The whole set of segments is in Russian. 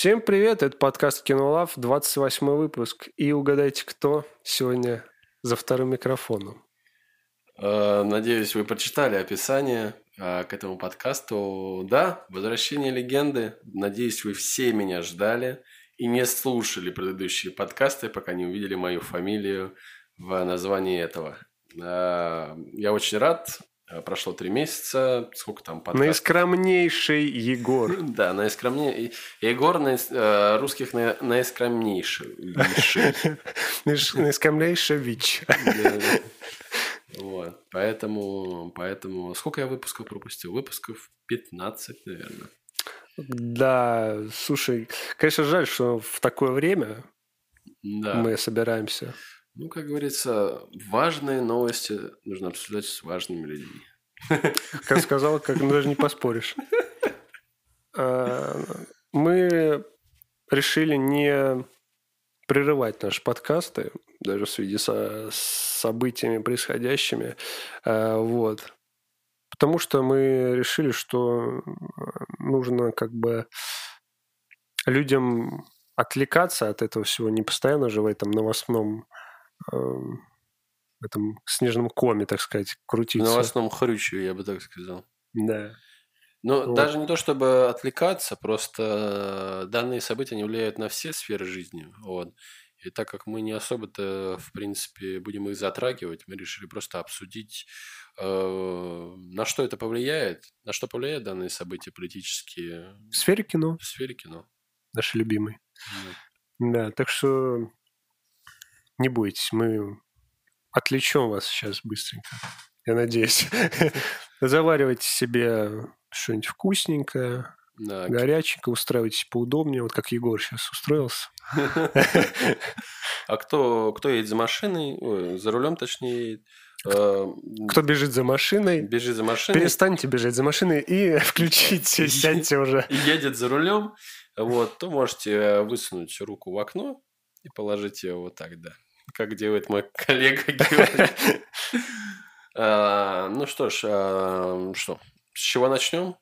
Всем привет, это подкаст Кинолав, 28 выпуск. И угадайте, кто сегодня за вторым микрофоном. Э, Надеюсь, вы прочитали описание э, к этому подкасту. Да, «Возвращение легенды». Надеюсь, вы все меня ждали и не слушали предыдущие подкасты, пока не увидели мою фамилию в названии этого. Э, Я очень рад. Э, Прошло три месяца. Сколько там подкастов? Наискромнейший Егор. Да, наискромнее. Егор наис- э, русских на- наискромнейший. Наис- Наискромнейший ВИЧ. Вот. Поэтому, поэтому... Сколько я выпусков пропустил? Выпусков 15, наверное. Да, слушай, конечно, жаль, что в такое время Да. мы собираемся. Ну, как говорится, важные новости нужно обсуждать с важными людьми. Как сказал, как ну, даже не поспоришь. А, Мы решили не прерывать наши подкасты, даже в связи со событиями происходящими. А, Вот. Потому что мы решили, что нужно как бы людям отвлекаться от этого всего, не постоянно же в этом новостном в этом снежном коме, так сказать, крутиться. новостном хрюче, я бы так сказал. Да. Но Вот. даже не то, чтобы отвлекаться, просто данные события не влияют на все сферы жизни. Вот. И так как мы не особо-то, в принципе, будем их затрагивать, мы решили просто обсудить, э, на что это повлияет, на что повлияют данные события политические В сфере кино, в сфере кино. наши любимые. Вот. Да, так что не бойтесь, мы отвлечем вас сейчас быстренько. Я надеюсь. Заваривайте себе что-нибудь вкусненькое, Да, горяченькое, устраивайтесь поудобнее, вот как Егор сейчас устроился. А кто, кто едет за машиной, ой, за рулем, точнее, э, Кто бежит за машиной, бежит за машиной, перестаньте бежать за машиной и включите, сядьте уже. и едет за рулем, вот, то можете э, высунуть руку в окно и положить ее вот так, да. Как делает мой коллега Георгий. А, Ну что ж, а, что, с чего начнем?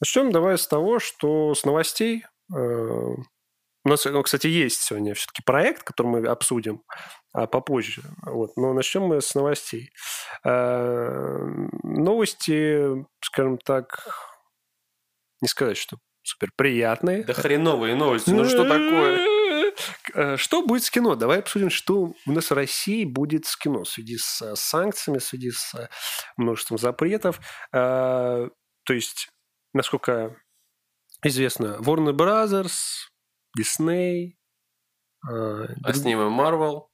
Начнем давай с того, что с новостей. э, У нас, ну, кстати, есть сегодня все-таки проект, который мы обсудим а, попозже. Вот. Но начнем мы с новостей. Э, Новости, скажем так, не сказать, что супер приятные. Да хреновые новости, ну что такое? Э, Что будет с кино? Давай обсудим, что у нас в России будет с кино в связи с э, санкциями, в связи с э, множеством запретов. То есть, насколько известно, Warner Brothers, Disney, А с ним и Marvel,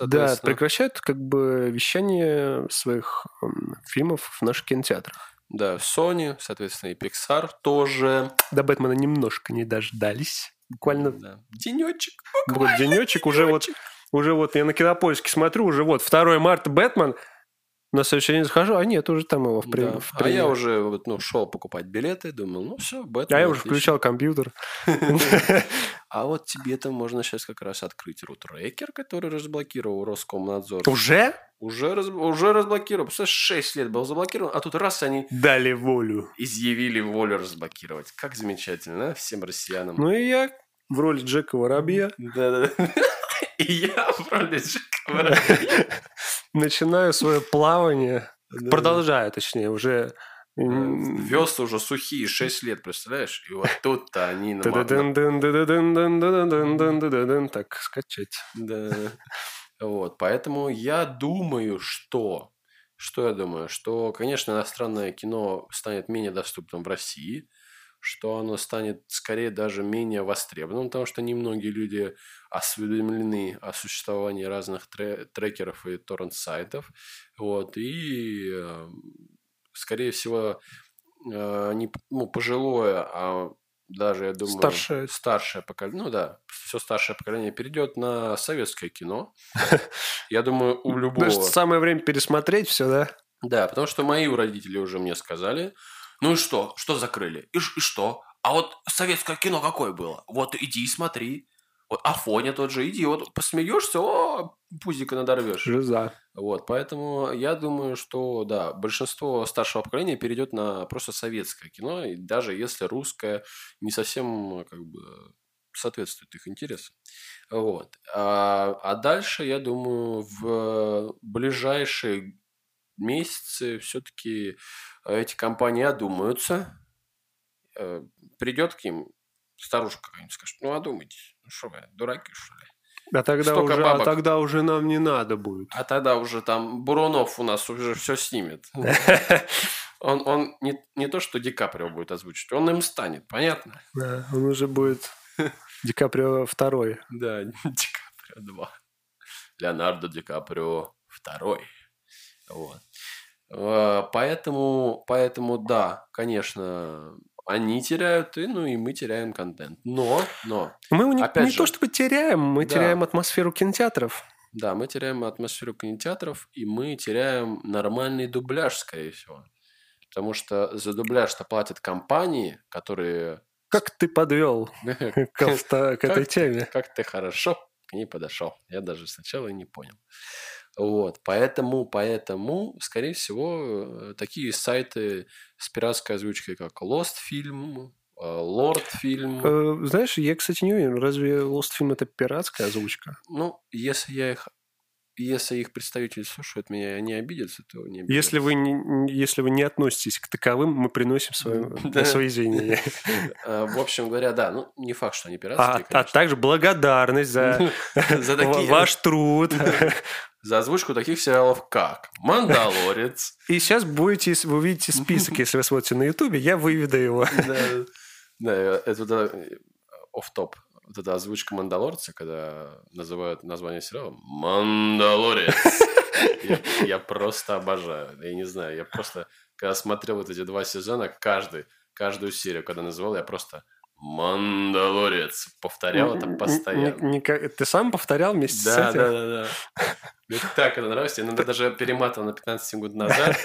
да, прекращают как бы вещание своих м, фильмов в наших кинотеатрах. Да, Sony, соответственно, и Pixar тоже. До Бэтмена немножко не дождались. Буквально Да. Денечек. Вот денечек уже вот, уже вот я на кинопоиске смотрю, уже вот 2 марта Бэтмен, на следующий день захожу, а нет, уже там его в, при- Да. в А я уже вот, ну, шел покупать билеты, думал, ну все, Бэтмен. А я уже отлично. включал компьютер. А вот тебе-то можно сейчас как раз открыть рутрекер, который разблокировал Роскомнадзор. Уже Уже, раз- уже разблокировал. Представляешь, 6 лет был заблокирован, а тут раз они дали волю. изъявили волю разблокировать. Как замечательно, а? всем россиянам. Ну и я в роли Джека Воробья Да-да. И я в роли Джека Воробья. начинаю свое плавание, продолжаю, точнее, уже... Весла уже сухие, 6 лет, представляешь? И вот тут-то они. Так, скачать. Да. Вот, поэтому я думаю, что... Что я думаю? Что, конечно, иностранное кино станет менее доступным в России, что оно станет скорее даже менее востребованным, потому что немногие люди осведомлены о существовании разных тре- трекеров и торрент-сайтов. Вот, и, э, скорее всего, э, не ну, пожилое, а даже, я думаю, Старшее. старшее поколение, ну да, все старшее поколение перейдет на советское кино. Я думаю, у любого... Даже самое время пересмотреть все, да? Да, потому что мои родители уже мне сказали, ну и что, что закрыли? И, и что? А вот советское кино какое было? Вот иди и смотри. Вот Афоня тот же, иди, вот посмеешься, о, пузика надорвешь. Жиза. Вот, поэтому я думаю, что, да, большинство старшего поколения перейдет на просто советское кино, и даже если русское не совсем, как бы, соответствует их интересам. Вот. А, а дальше, я думаю, в ближайшие месяцы все-таки эти компании одумаются. Э, Придет к ним старушка какая-нибудь, скажет, ну одумайтесь, ну что вы, дураки что ли? А тогда, Столько уже, а тогда уже нам не надо будет. А тогда уже там Бурунов у нас уже все снимет. Он, он не, не то, что Ди Каприо будет озвучить, он им станет, понятно? Да, он уже будет Ди Каприо второй. Да, Ди Каприо 2. Леонардо Ди Каприо второй. Вот. Э, Поэтому, поэтому, да, конечно, они теряют, и, ну и мы теряем контент. Но, но, Мы не, Опять не же. то чтобы теряем, мы Да. теряем атмосферу кинотеатров. да, мы теряем атмосферу кинотеатров, и мы теряем нормальный дубляж, скорее всего. Потому что за дубляж-то платят компании, которые... Как ты подвел к, этой теме? Как ты хорошо к ней подошел. Я даже сначала и не понял. Вот, поэтому, поэтому, скорее всего, э, такие сайты с пиратской озвучкой, как Lost Film, э, Lord Film, Э, Знаешь, я, кстати, не уверен, разве Lost Film это пиратская озвучка? ну, если я их, если их представители слушают меня, они обидятся, то не обидятся. Если вы не, если вы не относитесь к таковым, мы приносим свои, Да. свои извинения. В общем говоря, да, ну, не факт, что они А, пиратские, а конечно. также благодарность за ваш труд. За озвучку таких сериалов, как «Мандалорец», И сейчас будете, вы увидите список, если вы смотрите на Ютубе, я выведу его. Да, это да, оф-топ. Вот эта озвучка «Мандалорца», когда называют название сериала «Мандалорец». Я, я просто обожаю. Я не знаю, я просто, когда смотрел вот эти два сезона, каждый, каждую серию, когда называл, я просто «Мандалорец» повторял это постоянно. н- никак- Ты сам повторял вместе с Да, этим? да, да, да. Мне так это нравится. Я иногда даже перематывал на 15 секунд назад,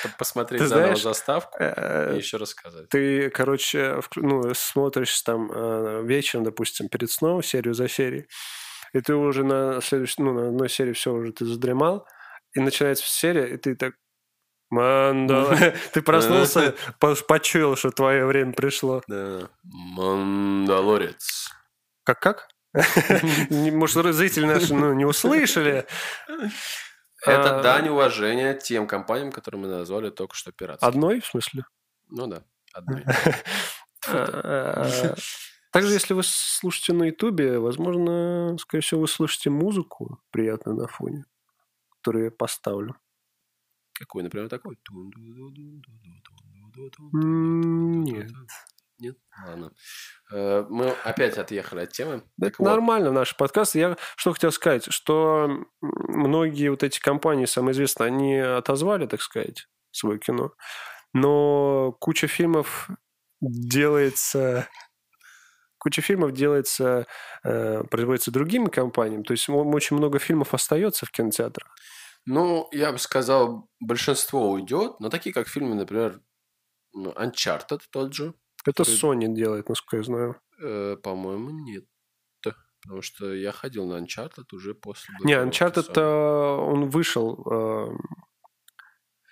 чтобы посмотреть заново заставку и еще рассказать. Ты, короче, ну, смотришь там вечером, допустим, перед сном, серию за серией, и ты уже на следующей, ну, на одной серии все уже ты задремал, и начинается серия, и ты так Мандала. Ты проснулся, по- почуял, что твое время пришло. Да. Мандалорец. Как-как? Может, зрители наши ну, не услышали. Это А, дань уважения тем компаниям, которые мы назвали только что пиратскими. Одной, в смысле? Ну да, одной. А, Также, если вы слушаете на Ютубе, возможно, скорее всего, вы слышите музыку приятную на фоне, которую я поставлю. Какой, например, такой? Нет. Нет? Ладно. Мы опять отъехали от темы. Так вот, нормально в наших подкастах. Я что хотел сказать, что многие вот эти компании, самые известные, они отозвали, так сказать, свое кино. Но куча фильмов делается... Куча фильмов делается, производится другими компаниями. То есть очень много фильмов остается в кинотеатрах. Ну, я бы сказал, большинство уйдет, но такие, как фильмы, например, ну, Uncharted тот же, Это Который- Sony делает, насколько я знаю. э, по-моему, нет. Потому что я ходил на Uncharted уже после... Не, Uncharted, э, он вышел, э,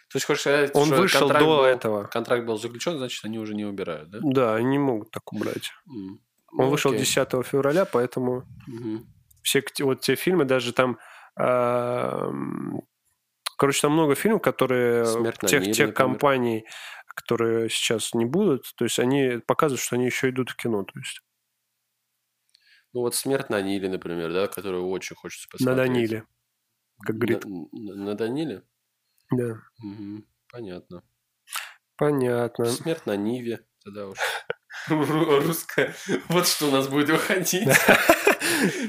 То есть, хочешь сказать, он что вышел контракт до был- этого. Контракт был заключен, значит, они уже не убирают, да? Да, они не могут так убрать. М. Он Ну, вышел окей. 10 февраля, поэтому Мгм. все вот те фильмы, даже там... эм, Короче, там много фильмов, которые «Смерть на тех, Ниле», тех например. компаний, которые сейчас не будут, то есть они показывают, что они еще идут в кино. То есть Ну, вот «Смерть на Ниле», например, да, которую очень хочется на посмотреть. Даниле, как говорит. На, на- на Даниле? Да, Мгм. Понятно. понятно. «Смерть на Ниве», тогда уж. Ру- Русская. Вот что у нас будет выходить.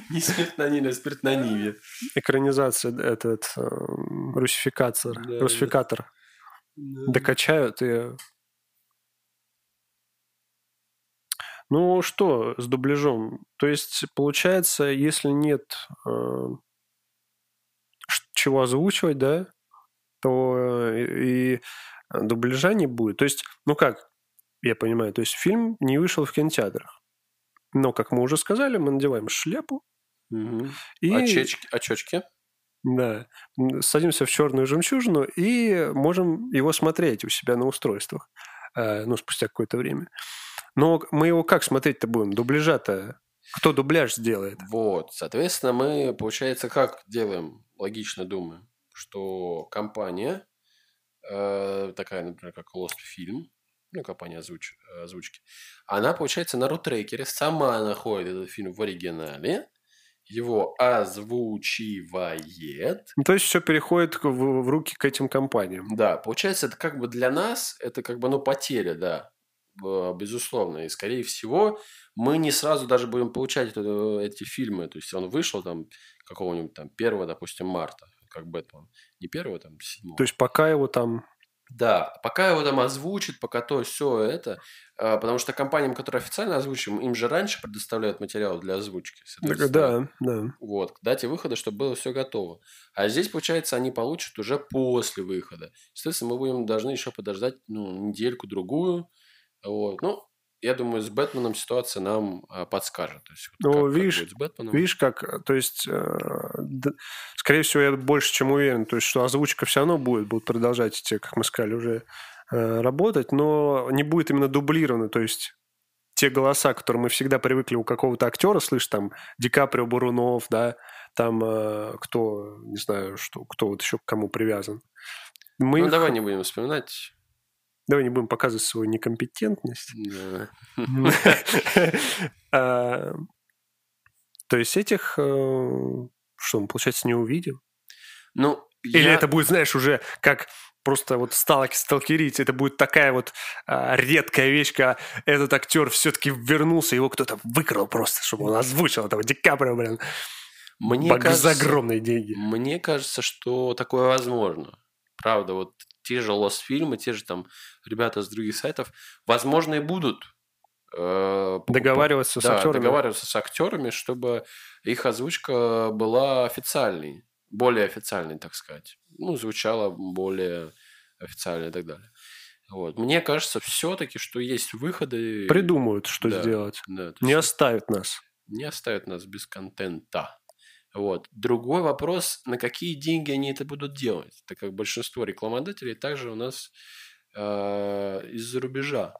Не «Смерть на Ниле», а «Смерть на Ниве». Экранизация, этот эм, русификатор, Да, русификатор. Докачают и... Ну что с дубляжом? То есть, получается, если нет э, чего озвучивать, да, то э, и дубляжа не будет. То есть, ну как, я понимаю, то есть фильм не вышел в кинотеатрах. Но, как мы уже сказали, мы надеваем шляпу Мгм. и... Очечки- Очечки. Да. М, Садимся в черную жемчужину и можем его смотреть у себя на устройствах. э, Ну, спустя какое-то время. Но мы его как смотреть-то будем? Дубляжа-то Кто дубляж сделает? Вот, соответственно, мы, получается, как делаем, логично думаем, что компания, э, такая, например, как Lost Film, ну, компания озвуч, озвучки, она, получается, на рутрекере сама находит этот фильм в оригинале, его озвучивает. Ну, то есть все переходит в, в руки к этим компаниям. Да, получается, это как бы для нас, это как бы, ну, потеря, да, безусловно. И, скорее всего, мы не сразу даже будем получать это, эти фильмы. То есть, он вышел там какого-нибудь там 1, допустим, марта, как Бэтмен. Не 1, там 7. То есть, пока его там да, пока его там озвучит, пока то все это, а, потому что компаниям, которые официально озвучим, им же раньше предоставляют материал для озвучки. Да, да. Вот, к дате выхода, чтобы было все готово. А здесь, получается, они получат уже после выхода. Естественно, мы будем должны еще подождать ну, недельку-другую. Вот. Ну, я думаю, с Бэтменом ситуация нам а, подскажет. То есть, ну, как, видишь, как с Бэтменом. видишь, как, то есть, э, да, скорее всего, я больше чем уверен, то есть, что озвучка все равно будет, будут продолжать те, как мы сказали, уже э, работать, но не будет именно дублировано, то есть те голоса, которые мы всегда привыкли у какого-то актера слышать, там Ди Каприо, Бурунов, да, там э, кто, не знаю, что, кто вот еще к кому привязан. Мы ну, их... давай не будем вспоминать. Давай не будем показывать свою некомпетентность. А, то есть этих, э, что мы, получается, не увидим? Ну, Или это будет, знаешь, уже как просто вот сталки, сталкерить, это будет такая вот а, редкая вещь, когда этот актер все-таки вернулся, его кто-то выкрал просто, чтобы он озвучил этого Ди Каприо, блин. Мне кажется, за огромные деньги. Мне кажется, что такое возможно. Правда, вот те же Lost фильмы, те же там ребята с других сайтов, возможно, и будут э, договариваться да, с актерами. договариваться с актерами, чтобы их озвучка была официальной, более официальной, так сказать. Ну, звучала более официально и так далее. Вот. Мне кажется, все-таки, что есть выходы. Придумают, что да, сделать. Да, не оставят нас. Не оставят нас без контента. Вот. Другой вопрос, на какие деньги они это будут делать, так как большинство рекламодателей также у нас э, из-за рубежа.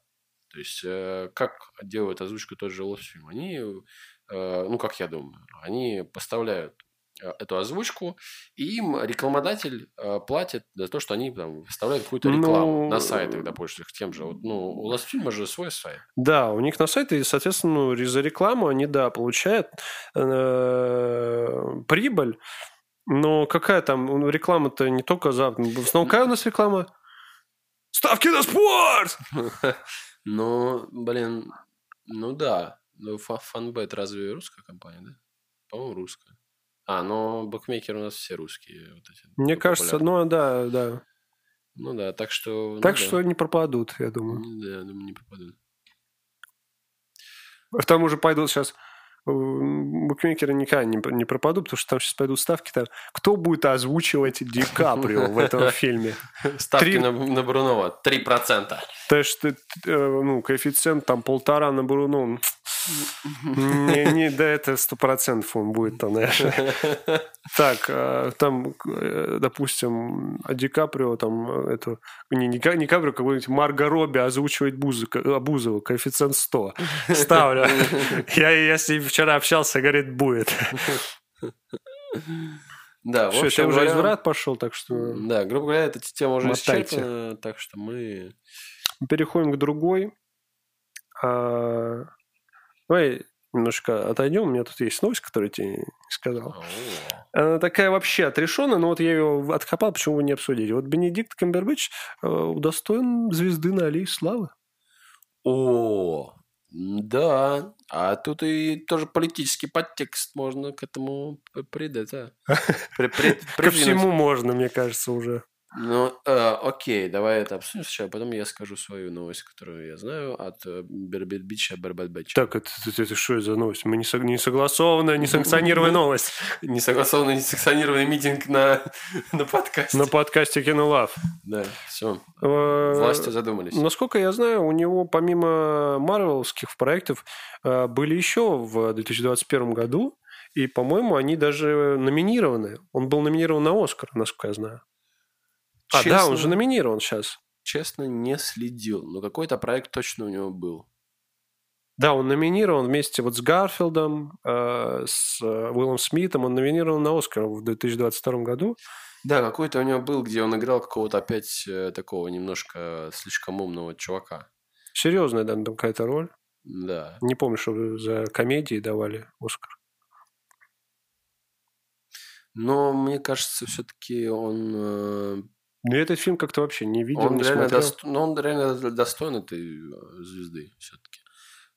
То есть, э, как делают озвучку тот же Лосфильм? Они, э, ну, как я думаю, они поставляют эту озвучку, и им рекламодатель э, платит за то, что они там вставляют какую-то рекламу ну, на сайтах, допустим, тем же. Вот, ну, у Ластфильма же свой сайт. Да, у них на сайте, и, соответственно, ну, за рекламу они, да, получают э, прибыль, но какая там ну, реклама-то не только за... В основном какая у нас реклама? Ставки на спорт! Ну, блин, ну да. Ну, Фанбет разве русская компания, да? По-моему, русская. А, ну, букмекеры у нас все русские. Вот эти, Мне кажется, ну да, да. Ну да, так что... Так ну, что да. не пропадут, я думаю. Да, думаю, не пропадут. К тому же пойдут сейчас букмекеры никогда не, не пропадут, потому что там сейчас пойдут ставки. Там, кто будет озвучивать Ди Каприо в этом фильме? Ставки на, на Брунова 3%. То есть, э, ну, коэффициент там полтора на Брунова. Не, не, да, это сто процентов он будет там, знаешь. Так, э, там, э, допустим, Ди Каприо, там, эту, не, не Каприо, какой-нибудь Марго Робби озвучивает Бузова, коэффициент 100. Ставлю. Я, я с ним вчера общался, говорит, будет. Да, Все, общем, уже изврат пошел, так что... Да, грубо говоря, эта тема уже исчерпана, так что мы... Переходим к другой. А, давай немножко отойдем. У меня тут есть новость, которую я тебе не сказал. Она такая вообще отрешенная, но вот я ее откопал, почему вы не обсудили. Вот Бенедикт Камбербэтч э, удостоен звезды на аллее славы. О, да, а тут и тоже политический подтекст можно к этому придать. А? Ко всему можно, мне кажется, уже. Ну, э, окей, давай это обсудим сначала, потом я скажу свою новость, которую я знаю от э, Бербет Бича Бербет Бича. Так, это, это, это что за новость? Мы не, со, не согласованная, не санкционированная новость. Не согласованный, не санкционированный митинг на, на подкасте. На подкасте Кинолав. Да, все. Э, Власти задумались. Насколько я знаю, у него помимо марвелских проектов э, были еще в 2021 году, и, по-моему, они даже номинированы. Он был номинирован на Оскар, насколько я знаю. А, да, он же номинирован сейчас. Честно, не следил, но какой-то проект точно у него был. Да, он номинирован вместе вот с Гарфилдом, э, с э, Уиллом Смитом. Он номинирован на Оскар в 2022 году. Да, какой-то у него был, где он играл какого-то опять э, такого немножко слишком умного чувака. Серьезная, да, там какая-то роль. Да. Не помню, что за комедии давали Оскар. Но мне кажется, все-таки он... Но я этот фильм как-то вообще не видел, Он не реально, смотрел. дост- ну, он реально достоин этой э, звезды все-таки.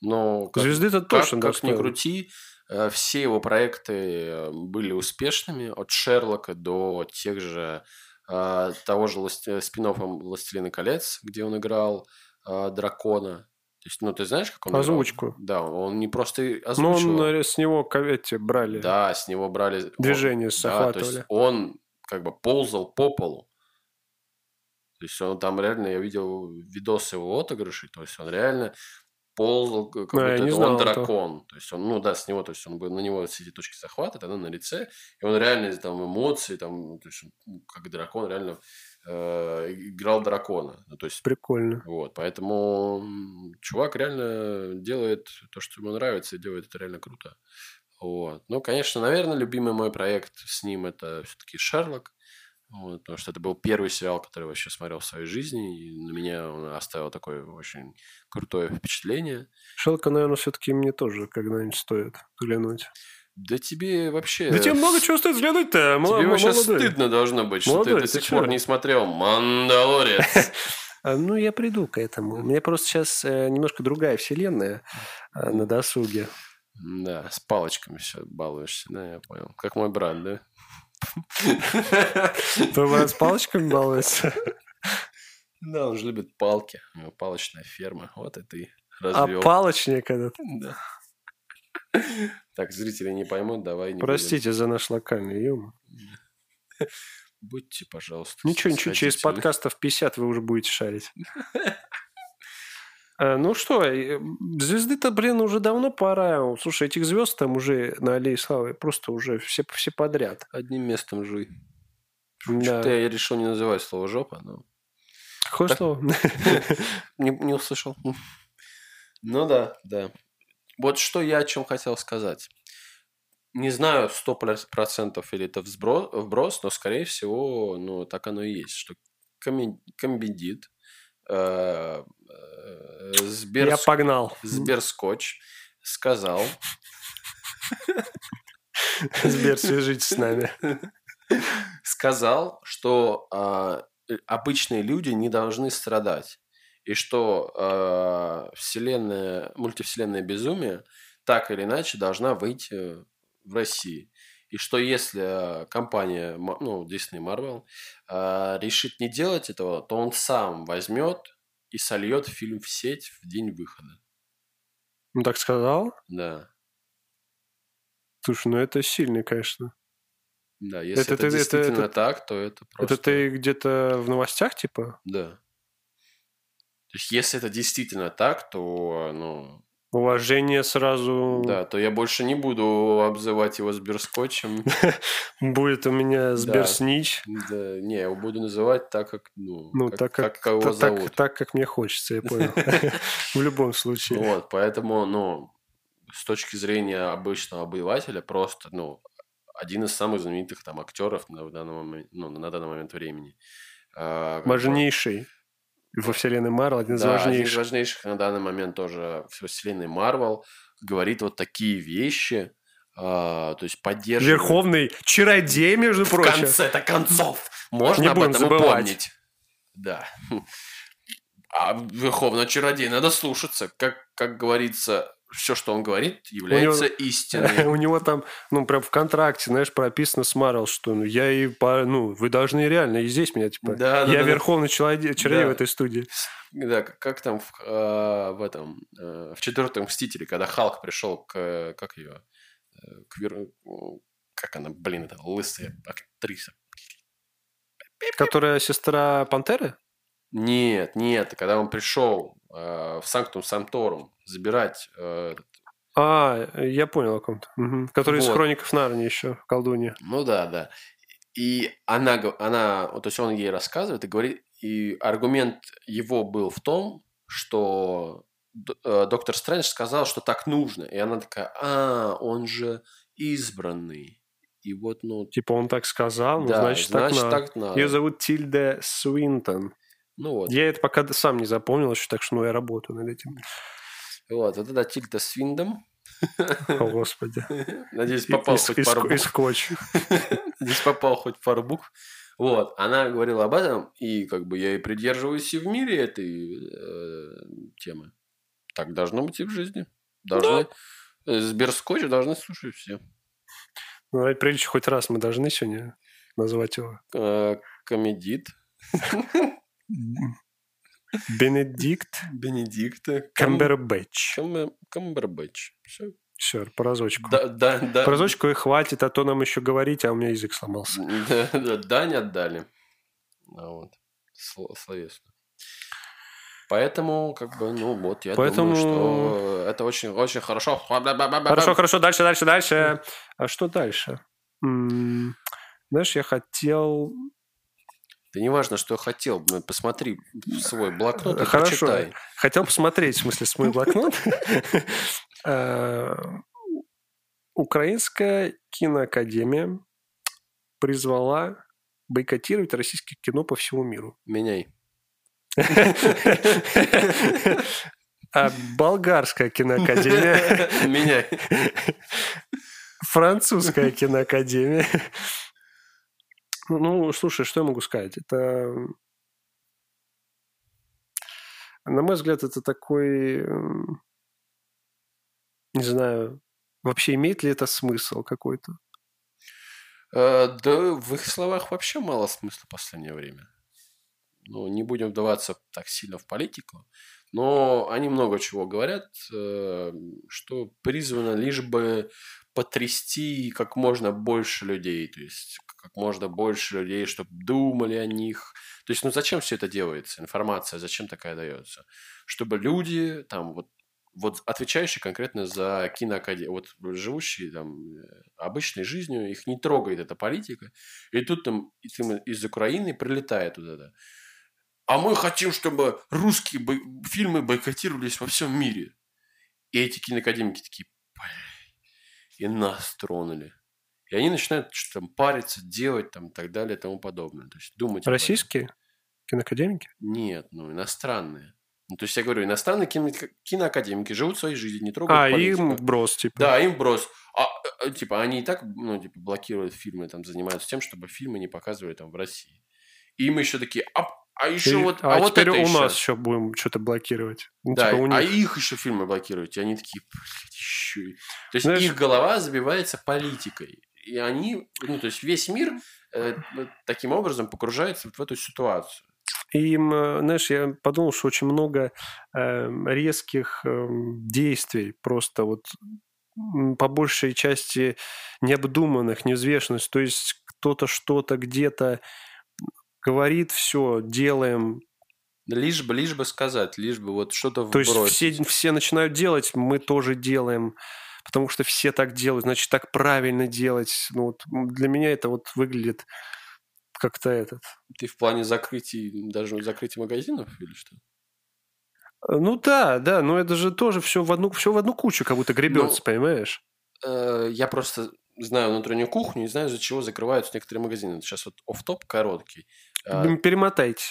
Но как, Звезды-то как, точно как ни достоин. крути, э, все его проекты э, были успешными, от Шерлока до тех же того же спин «Властелина колец», где он играл дракона. То есть, ну, ты знаешь, как он играл? Озвучку. Да, он не просто Ну, озвучивал. он э, с него эти брали. Да, с него брали... он- Движение да, то есть он как бы ползал по полу. То есть он там реально, я видел видосы его отыгрышей, то есть он реально ползал, как Ну, я будто это он дракон. То есть он, ну да, с него, то есть он на него все эти точки захвата, тогда на лице, и он реально там эмоции, там, то есть он, ну, как дракон реально э, играл дракона. Ну, то есть Прикольно. вот, поэтому чувак реально делает то, что ему нравится, и делает это реально круто. Вот. Ну, конечно, наверное, любимый мой проект с ним это все-таки Шерлок. Вот, потому что это был первый сериал, который я вообще смотрел в своей жизни, и на меня он оставил такое очень крутое впечатление. Шелка, наверное, все-таки мне тоже когда-нибудь стоит взглянуть. Да тебе вообще... Да тебе много чего стоит взглянуть-то, мало- Тебе вообще молодой. стыдно должно быть, что Молодой, ты до сих пор не смотрел «Мандалорец». А, Ну, я приду к этому. У меня просто сейчас немножко другая вселенная а, на досуге. Да, с палочками все балуешься, да, я понял. Как мой брат, да? Брат с палочками балуется? Да, он же любит палки. У него палочная ферма. Вот и ты А развел. палочник этот? Да. Так, зрители не поймут, давай не Простите за наш локальный юмор. будем. Будьте, пожалуйста. Ничего, ничего, через подкастов 50 вы уже будете шарить. Э, Ну что, э, звезды-то, блин, уже давно пора. Слушай, этих звезд там уже на Аллее Славы просто уже все, все подряд. Одним местом жуй. Да. Что-то я решил не называть слово жопа, но Какое Так. слово? не, не услышал. Ну да, да. Вот что я о чем хотел сказать. Не знаю, сто процентов или это взбро- вброс, но, скорее всего, ну, так оно и есть, что э, Сбер- Я погнал. Сберскотч сказал, Сбер, свяжитесь с нами. сказал, что а, э, обычные люди не должны страдать. И что а, вселенная, мультивселенная безумие так или иначе должна выйти в России. И что если а, компания, ну, Disney Marvel, решит не делать этого, то он сам возьмет и сольет фильм в сеть в день выхода. Ну, так сказал? Да. Слушай, ну это сильный, конечно. Да, если Это это, ты- действительно это- так, то это просто... Это ты где-то в новостях, типа? Да. То есть, если это действительно так, то, ну, Уважение сразу да, то я больше не буду обзывать его Сберскотчем. будет у меня Сберснич. Да, не, я его буду называть так, как, ну, Ну, как, так как, как его та- так, зовут. так, как мне хочется, я понял. В любом случае. Вот, поэтому, ну, с точки зрения обычного обывателя, просто, ну, один из самых знаменитых там актеров на данный момент, ну, на данный момент времени. А, Важнейший. Во вселенной Марвел один из Да, один из важнейших. важнейших на данный момент тоже в вселенной Марвел говорит вот такие вещи, а, то есть поддерживает. Верховный чародей, между В прочим. конце-то концов можно Не об этом забывать. упомнить. Да. А Верховного чародея надо слушаться. Как, как говорится, все, что он говорит, является истиной. У него там, ну, прям в контракте, знаешь, прописано с Марвел, что ну, я и, по- ну, вы должны реально и здесь меня, типа, Да, да, я да, да. верховный чародей, чародей Да. в этой студии. Да, как, как там в, э, в этом, э, в четвертом Мстителе, когда Халк пришел к, как ее, э, к вер- как она, блин, это лысая актриса. Которая сестра Пантеры? Нет, нет, когда он пришел э, в Санктум Санторум забирать э, А, я понял о ком-то. Мгм. Который из Вот. Хроников Нарнии еще, колдунья. Ну да, да. И она, она, то есть он ей рассказывает и говорит, и аргумент его был в том, что э, доктор Стрэндж сказал, что так нужно. И она такая, а, он же избранный. И вот, ну, Типа он так сказал, ну, да, значит, значит, так надо. так надо. Ее зовут Тильда Свинтон. Ну вот. Я это пока сам не запомнил еще, так что ну, я работаю над этим. Вот, вот это Тильда Свиндом. О, Господи. Надеюсь, попал и- хоть и пару ск- и букв. скотч. Здесь попал хоть пару букв. Вот, она говорила об этом, и как бы я и придерживаюсь и в мире этой э, темы. Так должно быть и в жизни. Должны. э, Сберскотч должны слушать все. Ну, ради приличия хоть раз мы должны сегодня назвать его. Э, Комедит. Бенедикт Бенедикта. Камбербэтч. Камбер- Камбербэтч. Все. Все, по разочку. Да, да, да. По разочку и хватит, а то нам еще говорить, а у меня язык сломался. Да, да, дань отдали. А вот. Сло- Словесно. Поэтому, как бы, ну вот, я Поэтому- думаю, что это очень, очень хорошо. Хорошо, хорошо, дальше, дальше, дальше. А что дальше? Знаешь, я хотел... Да не важно, что я хотел. ну, Посмотри свой блокнот и Хорошо. прочитай. Хотел посмотреть, в смысле, с мой блокнот. Э, Украинская киноакадемия призвала бойкотировать российское кино по всему миру. Меняй. А болгарская киноакадемия, Меняй. французская киноакадемия. Ну, слушай, что я могу сказать? Это, на мой взгляд, это такой, не знаю, вообще имеет ли это смысл какой-то? Э, Да в их словах вообще мало смысла в последнее время. Ну, не будем вдаваться так сильно в политику, но они много чего говорят, э, что призвано лишь бы потрясти как можно больше людей, то есть как можно больше людей, чтобы думали о них. То есть, ну зачем все это делается? Информация зачем такая дается? Чтобы люди, там, вот, вот отвечающие конкретно за киноакадемию, вот живущие там э, обычной жизнью, их не трогает эта политика. И тут там из- из Украины прилетает вот это. А мы хотим, чтобы русские бой- фильмы бойкотировались во всем мире. И эти киноакадемики такие, и нас тронули. И они начинают что там париться, делать там и так далее и тому подобное. То есть думать. Российские киноакадемики? Нет, ну иностранные. Ну, то есть я говорю, иностранные кино- киноакадемики живут своей жизнью, не трогают А, политику. им брос, типа. Да, им брос. А, э, типа, они и так, ну, типа, блокируют фильмы, там, занимаются тем, чтобы фильмы не показывали там в России. И мы еще такие, а, а еще И- вот, а, а, вот теперь это у еще. нас еще будем что-то блокировать. Ну, Да, типа у а них. их еще фильмы блокируют. И они такие, блядь, еще. и». То есть Знаешь- их голова забивается политикой. И они, ну, то есть весь мир э, таким образом погружается вот в эту ситуацию. И им, э, знаешь, я подумал, что очень много э, резких э, действий, просто вот по большей части необдуманных, неизвешенных. То есть кто-то что-то где-то говорит, все, делаем. Лишь бы, лишь бы сказать, лишь бы вот что-то То есть вбросить. все, все начинают делать, мы тоже делаем. Потому что все так делают, значит, так правильно делать. Ну, вот для меня это вот выглядит как-то этот. Ты в плане закрытий, даже закрытия магазинов или что? Ну да, да, но это же тоже все в одну, все в одну кучу как будто гребется, Ну, понимаешь? Э, Я просто знаю внутреннюю кухню и знаю, из-за чего закрываются некоторые магазины. Сейчас вот офф-топ короткий. А, Перемотайте.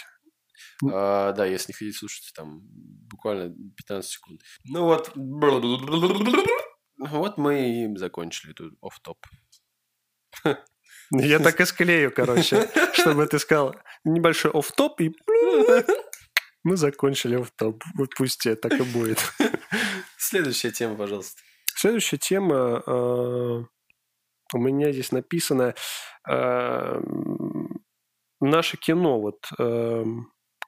а, Да, если не хотите слушать, там буквально 15 секунд. Ну вот. Вот мы и закончили эту офф-топ. Я так и склею, короче, чтобы ты сказал небольшой офф-топ и мы закончили офф-топ. Вот пусть так и будет. Следующая тема, пожалуйста. Следующая тема э, у меня здесь написано э, наше кино, вот э,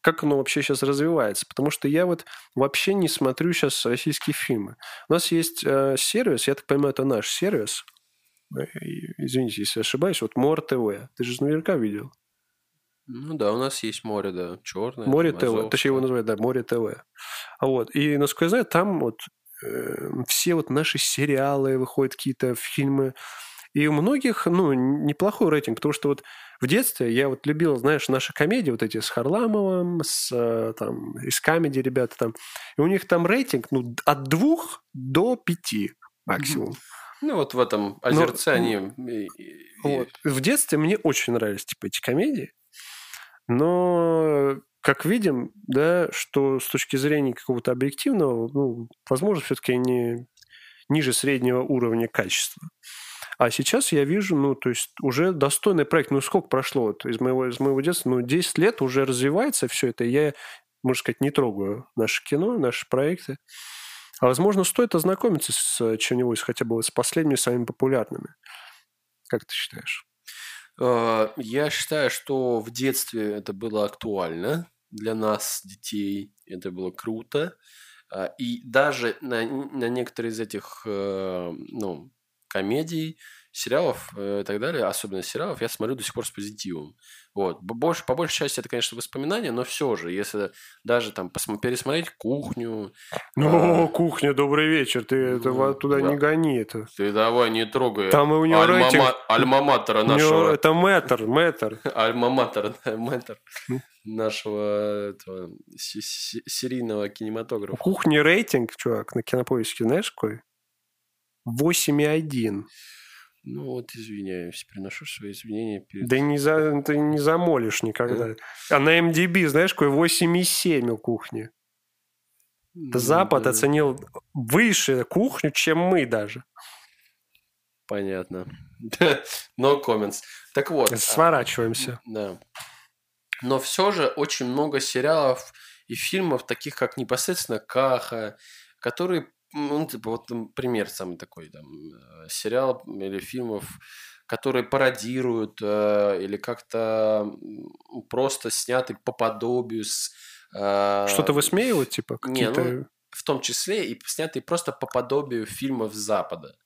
как оно вообще сейчас развивается, потому что я вот вообще не смотрю сейчас российские фильмы. У нас есть э, сервис, я так понимаю, это наш сервис, Э, извините, если ошибаюсь, вот Мор ТВ. Ты же наверняка видел. Ну да, у нас есть море, да, черное. Море ТВ, точнее его называют, да, Море ТВ. А Вот. И, насколько я знаю, там вот э, все вот наши сериалы выходят, какие-то фильмы. И у многих, ну, неплохой рейтинг, потому что вот в детстве я вот любил, знаешь, наши комедии вот эти с Харламовым, с э, там, из комедии ребята там, и у них там рейтинг, ну, от двух до пяти максимум. Ну, вот в этом озерце Но, они... Вот. В детстве мне очень нравились, типа, эти комедии, но как видим, да, что с точки зрения какого-то объективного, ну, возможно, все-таки они ниже среднего уровня качества. А сейчас я вижу, ну, то есть уже достойный проект. Ну, сколько прошло вот из моего, из моего детства? Ну, 10 лет уже развивается все это. Я, можно сказать, не трогаю наше кино, наши проекты. А, возможно, стоит ознакомиться с чем-нибудь, хотя бы с последними самыми популярными. Как ты считаешь? А, я считаю, что в детстве это было актуально для нас, детей. Это было круто. А, и даже на, на некоторые из этих э, ну, комедий, сериалов э, и так далее, особенно сериалов, я смотрю до сих пор с позитивом. Вот. Больше, по большей части это, конечно, воспоминания, но все же, если даже там посмотри, пересмотреть кухню. Ну, а... кухня, добрый вечер, ты ну, туда да. не гони это. Ты давай не трогай. Там и у него Альма, рейтинг... Альма-матера нашего. Это мэтр, мэтр. Альма-матер, мэтр нашего этого, серийного кинематографа. Кухня рейтинг, чувак, на кинопоиске, знаешь какой? 8,1. Ну вот, извиняюсь, приношу свои извинения. Перед... Да не за, ты не замолишь никогда. А на MDB, знаешь, какой 8,7 у кухни. Ну, Запад да. оценил выше кухню, чем мы даже. Понятно. No comments. Так вот. А, Сворачиваемся. Да. Но все же очень много сериалов и фильмов, таких как непосредственно Каха, которые ну, типа, вот пример самый такой, там, э, сериал или фильмов, которые пародируют э, или как-то просто сняты по подобию с... Э, Что-то высмеивают, типа, какие-то... Не, ну, в том числе и снятые просто по подобию фильмов Запада.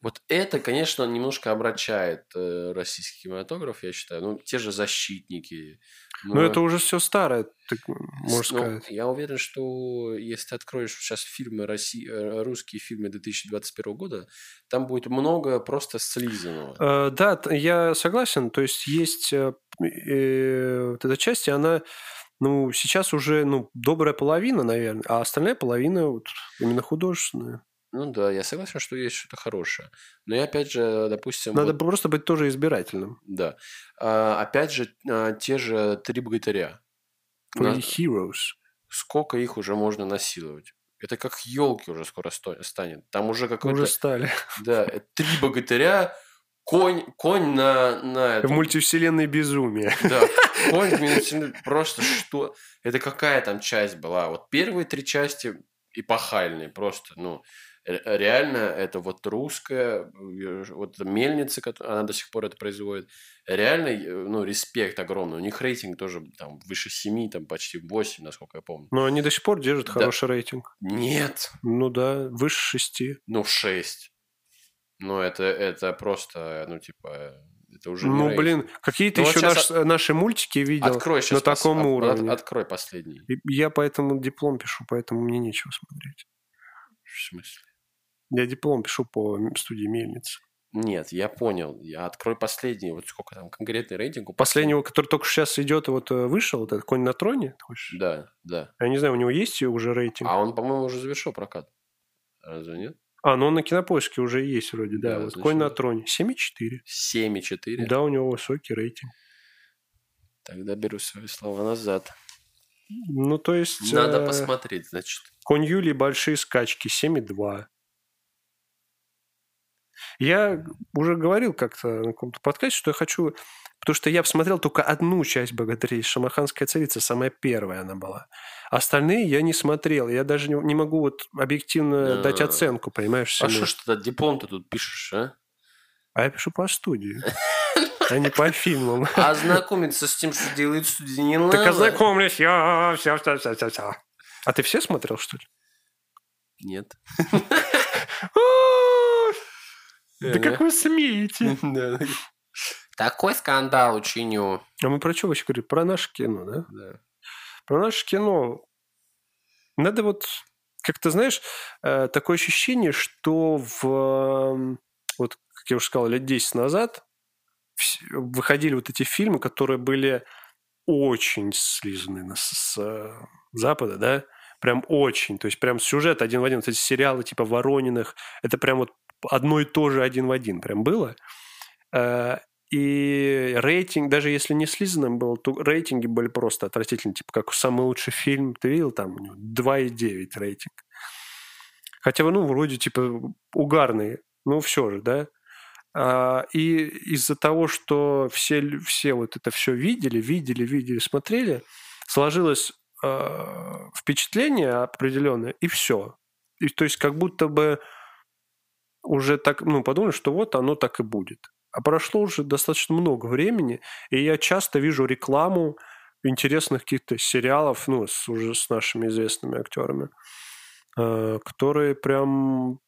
Вот это, конечно, немножко обращает э, российский кинематограф, я считаю. Ну, те же защитники. Ну, Но это уже все старое, так можно ну, сказать. Я уверен, что если ты откроешь сейчас фильмы России, э, русские фильмы 2021 года, там будет много просто слизанного. Э, да, я согласен. То есть есть э, э, вот эта часть, и она ну, сейчас уже ну, добрая половина, наверное, а остальная половина вот, именно художественная. Ну да, я согласен, что есть что-то хорошее. Но я опять же, допустим... Надо вот, просто быть тоже избирательным. Да. А, опять же, а, те же три богатыря. Three heroes. Сколько их уже можно насиловать? Это как елки уже скоро станет. Там уже какой-то... Уже стали. Да, э, три богатыря, конь, конь на... на этом... В мультивселенной безумие. Да, конь просто что... Это какая там часть была? Вот первые три части эпохальные просто, ну, реально это вот русская, вот мельница, она до сих пор это производит, реально, ну, респект огромный. У них рейтинг тоже там выше 7, там почти 8, насколько я помню. Но они до сих пор держат да. хороший рейтинг. Нет. Ну да, выше 6. Ну, 6. Ну, это, это просто, ну, типа, это уже Ну, блин, какие ты ну, еще вот наш, от... наши мультики видел открой на таком от, уровне? От, открой последний. Я поэтому диплом пишу, поэтому мне нечего смотреть. В смысле? Я диплом пишу по студии Мельницы. Нет, я понял. Я открой последний. Вот сколько там конкретный рейтинг? Последнего, который только сейчас идет, вот э, вышел, вот этот конь на троне. Хочешь? Да, да. Я не знаю, у него есть уже рейтинг. А он, по-моему, уже завершил прокат. Разве нет? А, ну он на кинопоиске уже есть вроде, да. да вот конь на троне. 7,4. 7,4? Да, у него высокий рейтинг. Тогда беру свои слова назад. Ну, то есть... Надо э, посмотреть, значит. Конь Юлии большие скачки 7,2. Я уже говорил как-то на каком-то подкасте, что я хочу... Потому что я посмотрел только одну часть «Богатырей». «Шамаханская царица» самая первая она была. Остальные я не смотрел. Я даже не, могу вот объективно а дать оценку, понимаешь? А что ж ты диплом ты тут пишешь, а? А я пишу по студии. А не по фильмам. А ознакомиться с тем, что делает студия, не надо. Так ознакомлюсь я. Все, все, все, все, все. А ты все смотрел, что ли? Нет. Да как вы смеете? Такой скандал учиню. А мы про что вообще говорим? Про наше кино, да? Да. Про наше кино. Надо вот, как ты знаешь, э, такое ощущение, что в вот как я уже сказал, лет 10 назад выходили вот эти фильмы, которые были очень слизаны с, с Запада, да, прям очень, то есть прям сюжет один в один, вот эти сериалы типа Ворониных, это прям вот одно и то же один в один прям было. Э, и рейтинг, даже если не слизанным был, то рейтинги были просто отвратительные. Типа, как самый лучший фильм, ты видел, там 2,9 рейтинг. Хотя, ну, вроде, типа, угарные. Ну, все же, да? А, и из-за того, что все, все вот это все видели, видели, видели, смотрели, сложилось э, впечатление определенное, и все. И, то есть как будто бы уже так, ну, подумали, что вот оно так и будет. А прошло уже достаточно много времени, и я часто вижу рекламу интересных каких-то сериалов, ну, с, уже с нашими известными актерами, э, которые прям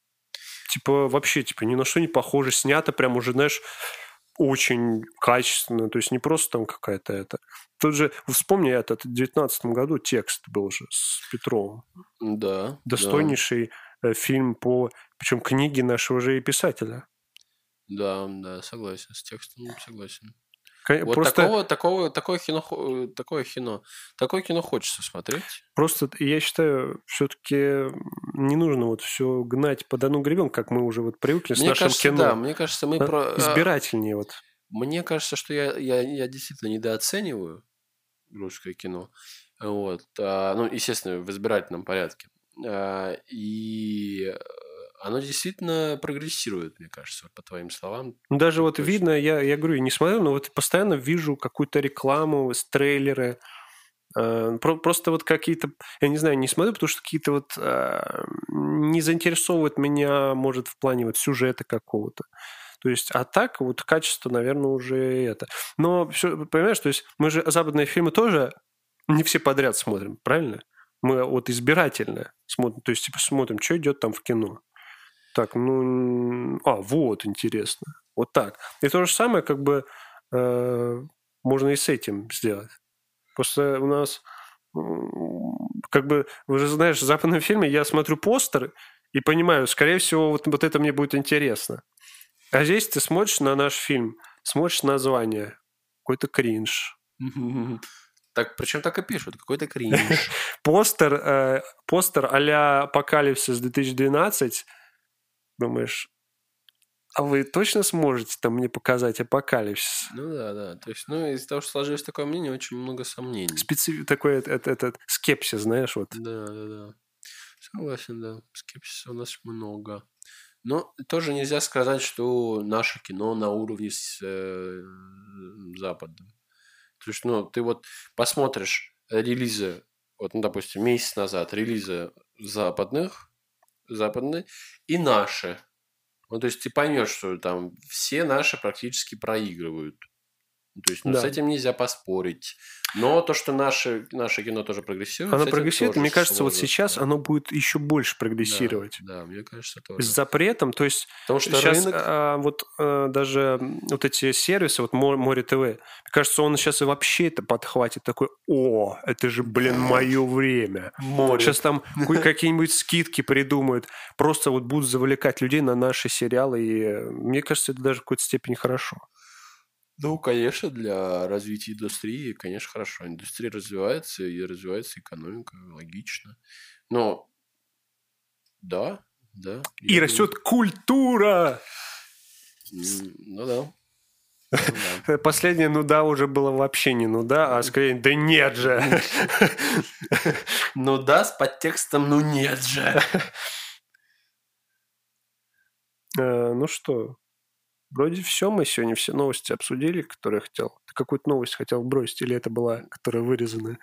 типа вообще типа ни на что не похоже, снято прям уже, знаешь, очень качественно, то есть не просто там какая-то это. Тут же, вспомни этот, в 19 году текст был же с Петровым. Да. Достойнейший да. Э, фильм по, причем книги нашего же и писателя. Да, да, согласен, с текстом согласен. Вот Просто... такого, такого, такое кино, э, такое кино, такое кино хочется смотреть. Просто я считаю, все-таки не нужно вот все гнать под одну гребенку, как мы уже вот привыкли мне с нашим кажется, кино. Да, мне кажется, мы про... А, избирательнее вот. Мне кажется, что я, я, я действительно недооцениваю русское кино. Вот. А, ну, естественно, в избирательном порядке. А, и оно действительно прогрессирует, мне кажется, по твоим словам. Ну, даже вот точно. видно, я, я говорю, не смотрю, но вот постоянно вижу какую-то рекламу, трейлеры, э, просто вот какие-то, я не знаю, не смотрю, потому что какие-то вот э, не заинтересовывают меня, может, в плане вот сюжета какого-то. То есть, а так вот качество, наверное, уже это. Но все, понимаешь, то есть мы же западные фильмы тоже не все подряд смотрим, правильно? Мы вот избирательно смотрим, то есть типа смотрим, что идет там в кино. Так, ну... А, вот, интересно. Вот так. И то же самое, как бы, э, можно и с этим сделать. Просто у нас, как бы, вы же знаешь, в западном фильме я смотрю постер и понимаю, скорее всего, вот, вот это мне будет интересно. А здесь ты смотришь на наш фильм, смотришь название, какой-то кринж. Так, причем так и пишут, какой-то кринж. постер, э, постер а-ля Апокалипсис 2012 думаешь, а вы точно сможете там мне показать апокалипсис? Ну да, да. То есть, ну, из-за того, что сложилось такое мнение, очень много сомнений. Специф... Такой этот, этот скепсис, знаешь, вот. Да, да, да. Согласен, да. Скепсиса у нас много. Но тоже нельзя сказать, что наше кино на уровне с э, Запада. То есть, ну, ты вот посмотришь релизы, вот, ну, допустим, месяц назад релизы западных западные, и наши. Ну, то есть ты поймешь, что там все наши практически проигрывают. То есть ну, да. с этим нельзя поспорить. Но то, что наше, наше кино тоже прогрессирует... Оно прогрессирует, мне кажется, сложно. вот сейчас оно будет еще больше прогрессировать. Да, да мне кажется, тоже. С запретом, то есть Потому что сейчас рынок... а, вот а, даже вот эти сервисы, вот Море ТВ, мне кажется, он сейчас и вообще это подхватит, такой, о, это же, блин, мое время. Море. Сейчас там какие-нибудь скидки придумают, просто вот будут завлекать людей на наши сериалы, и мне кажется, это даже в какой-то степени хорошо. Ну, конечно, для развития индустрии, конечно, хорошо. Индустрия развивается, и развивается экономика, логично. Но, да, да. И я растет думаю... культура! Ну да. Последняя ну да уже было вообще не ну да, а скорее да нет же. Ну да с подтекстом ну нет же. Э, ну что, Вроде все, мы сегодня все новости обсудили, которые я хотел. Ты какую-то новость хотел бросить, или это была, которая вырезана?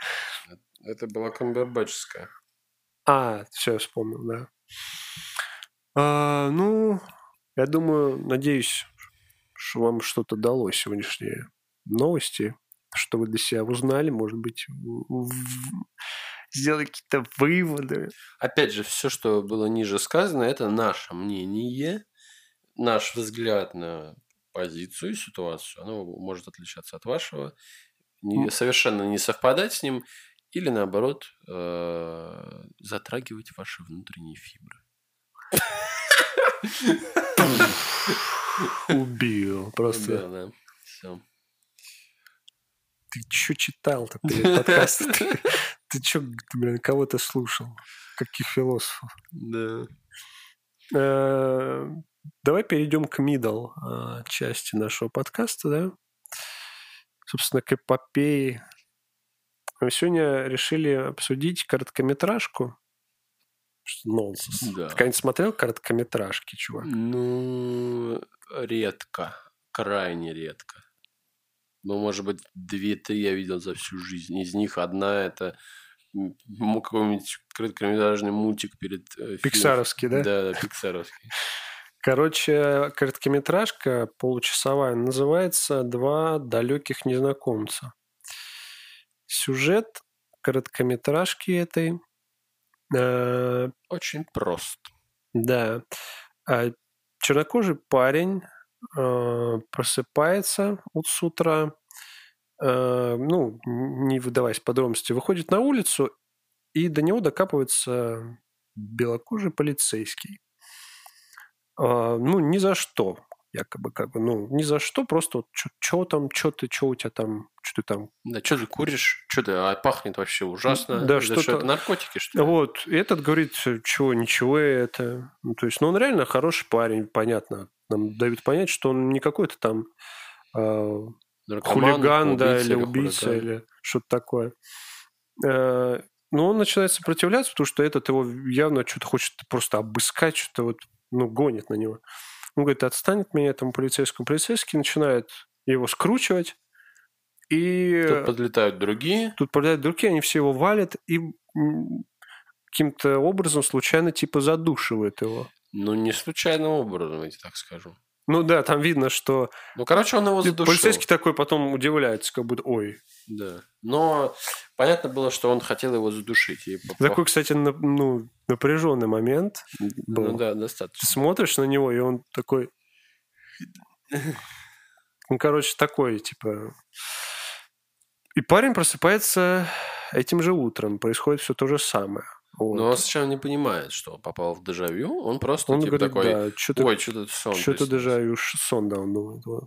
Это была камбербачская. А, все, я вспомнил, да. А, ну, я думаю, надеюсь, что вам что-то дало сегодняшние новости, что вы для себя узнали, может быть, сделали какие-то выводы. Опять же, все, что было ниже сказано, это наше мнение – наш взгляд на позицию, ситуацию, оно может отличаться от вашего, не, совершенно не совпадать с ним, или наоборот э, затрагивать ваши внутренние фибры. Убил. Просто. Да, да. Все. Ты что читал-то перед подкастом? Ты, ты что, блин, кого то слушал? Каких философов? Да. Э, Давай перейдем к middle э, части нашего подкаста, да? Собственно, к эпопее. Мы сегодня решили обсудить короткометражку. Нонсенс. Да. Ты когда-нибудь смотрел короткометражки, чувак? Ну, редко. Крайне редко. Ну, может быть, две-три я видел за всю жизнь. Из них одна это м, какой-нибудь короткометражный мультик перед э. Пиксаровский, да? Да, да, пиксаровский. Короче, короткометражка получасовая называется «Два далеких незнакомца». Сюжет короткометражки этой, э, Очень прост. да, а чернокожий парень э, просыпается вот с утра, э, ну, не выдаваясь подробности, выходит на улицу, и до него докапывается белокожий полицейский. А, ну, ни за что, якобы, как бы, ну, ни за что, просто вот что там, что ты, что у тебя там, что ты там. Да, что ты куришь? Что ты? А пахнет вообще ужасно. Да, что-то- что, это наркотики, что ли? Вот, и этот говорит, чего, ничего это. Ну, то есть, ну, он реально хороший парень, понятно. Нам дают понять, что он не какой-то там а, Наркоман, хулиган, да, или или убийца, хулиган. или что-то такое. Э, Но он начинает сопротивляться, потому что этот его явно что-то хочет просто обыскать, что-то вот, ну, гонит на него. Он говорит, отстань от меня этому полицейскому. Полицейский начинает его скручивать, и Тут подлетают другие. тут появляются другие, они все его валят и каким-то образом случайно типа задушивают его. Ну, не случайным образом, я так скажу. Ну да, там видно, что Ну, короче, он его задушил. полицейский такой потом удивляется, как будто, ой. Да. Но понятно было, что он хотел его задушить. И по- Такой, кстати, на- ну, напряженный момент. был. Ну да, Ты достаточно. смотришь на него, и он такой... Ну, короче, такой, типа... И парень просыпается этим же утром. Происходит все то же самое. Вот. Но он сначала не понимает, что он попал в дежавю. Он просто он типа говорит, такой, да, что-то ой, что-то сон. Что-то приснился». даже уж сон, да, он думает. вот.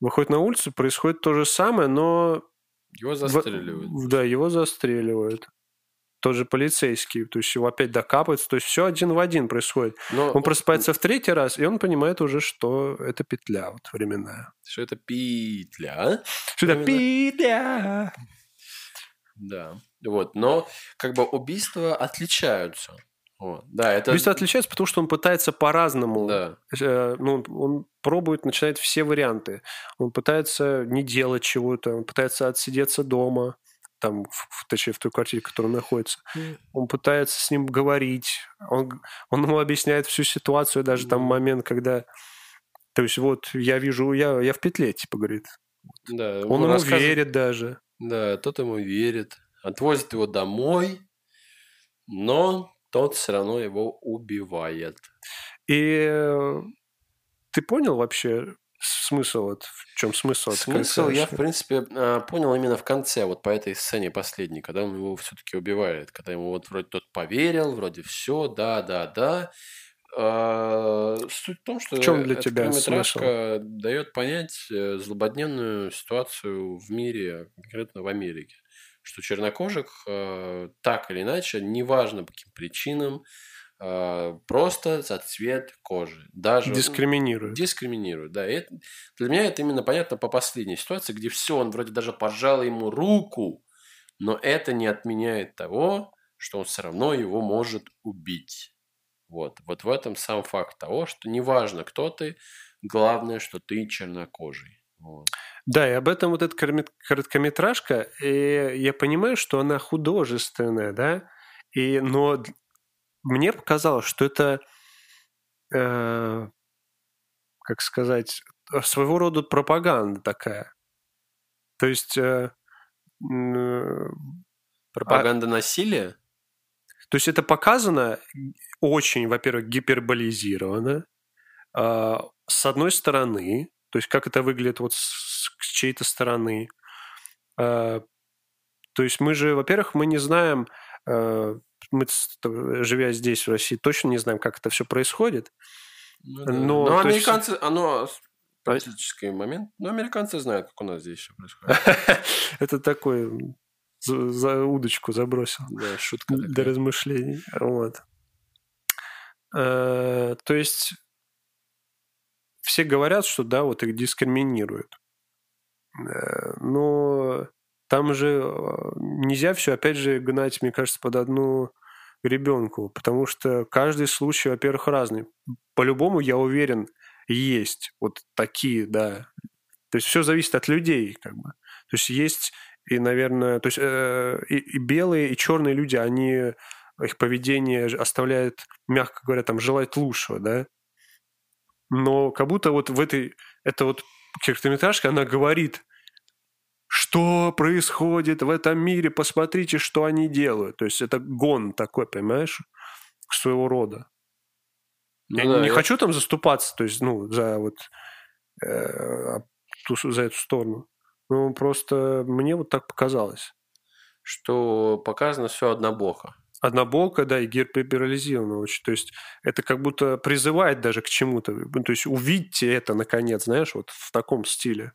Выходит на улицу, происходит то же самое, но... Его в- застреливают. да, его застреливают. Тот же полицейский, то есть его опять докапываются, то есть все один в один происходит. Но Он просыпается в третий раз, и он понимает уже, что это петля вот временная. что это петля? Что это петля? Да. Вот. Но как бы убийства отличаются. Вот. Да, это... Убийство отличается, потому что он пытается по-разному. Да. Э, ну, он пробует, начинает все варианты. Он пытается не делать чего-то, он пытается отсидеться дома, там, в, точнее, в той квартире, в которой он находится. Он пытается с ним говорить, он, он ему объясняет всю ситуацию, даже там Мгм. момент, когда... То есть вот я вижу, я, я в петле, типа, говорит. Да, Он ему рассказывает- верит даже. Да, тот ему верит. Отвозит его домой, но тот все равно его убивает. И э, ты понял вообще смысл, вот, в чем смысл? Смысл я, в принципе, а, понял именно в конце, вот по этой сцене последней, когда он его все-таки убивает, когда ему вот вроде тот поверил, вроде все, да, да, да. А, Суть в том, что В чём для тебя короткометражка дает понять э, злободневную ситуацию в мире, конкретно в Америке, что чернокожих э, так или иначе, неважно по каким причинам, э, просто за цвет кожи, даже Дискриминирует. дискриминируют, да. И это- для меня это именно понятно по последней ситуации, где все, он вроде даже пожал ему руку, но это не отменяет того, что он все равно его может убить. Вот. Вот в этом сам факт того, что неважно, кто ты, главное, что ты чернокожий. Вот. Да, и об этом вот эта короткометражка, и я понимаю, что она художественная, да, и, но мне показалось, что это, э, как сказать, своего рода пропаганда такая. То есть, э, э, Пропаганда насилия? То есть это показано очень, во-первых, гиперболизировано. А, С одной стороны, то есть как это выглядит вот с с чьей-то стороны. А, То есть мы же, во-первых, мы не знаем, а, мы, живя здесь, в России, точно не знаем, как это все происходит. Ну, да. Но, Но то есть- американцы, оно политический момент. Но американцы знают, как у нас здесь все происходит. Это такой за, за удочку забросил Да, шутка для такая. размышлений. Вот. Э, То есть все говорят, что да, вот их дискриминируют. Э, Но там же э, нельзя все, опять же, гнать, мне кажется, под одну ребенку, потому что каждый случай, во-первых, разный. По-любому, я уверен, есть вот такие, да. То есть все зависит от людей, как бы. То есть есть и, наверное, то есть э, и, и белые, и черные люди, они их поведение оставляет, мягко говоря, там желать лучшего, да. Но как будто вот в этой, это вот короткометражка, она говорит, что происходит в этом мире, посмотрите, что они делают. То есть это гон такой, понимаешь, своего рода. Ну я да, не я- хочу там заступаться, то есть, ну, за вот э, ту- за эту сторону. Ну, просто мне вот так показалось. Что показано все однобоко. Однобоко, да, и гиперболизировано очень. То есть это как будто призывает даже к чему-то. Ну, То есть увидьте это, наконец, знаешь, вот в таком стиле.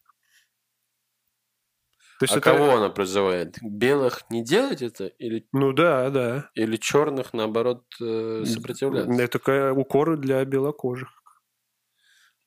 То есть а это... кого она призывает? Белых не делать это? Или, Ну да, да. или черных, наоборот, э, сопротивляться? Это укоры для белокожих.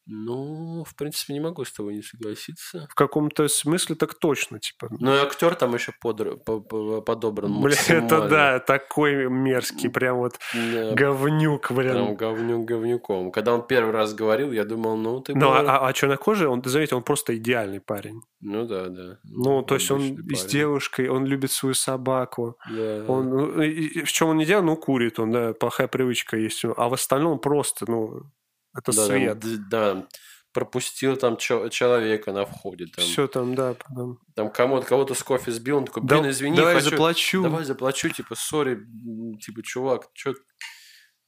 Ну, в принципе, не могу с тобой не согласиться. В каком-то смысле так точно, типа. Ну, и актер там еще подр- по- по- подобран. Бля, это да, такой мерзкий, прям вот Да, говнюк, Прям прям. говнюк говнюком. Когда он первый раз говорил, я думал, ну ты Ну, бы- а, а, чернокожий, он, ты заметь, он просто идеальный парень. Ну да, да. Ну, то есть он и с парень. девушкой, он любит свою собаку. Да. Он, ну, и- в чем он не делает, ну, курит он, да, плохая привычка есть. А в остальном просто, ну, это да, там, свет. д- да, пропустил там человека на входе. Там, Все там, да, потом. там кому-то, кого-то с кофе сбил, он такой, Да- блин, извини, давай хочу- заплачу. Давай заплачу, типа, сори, типа, чувак, чё...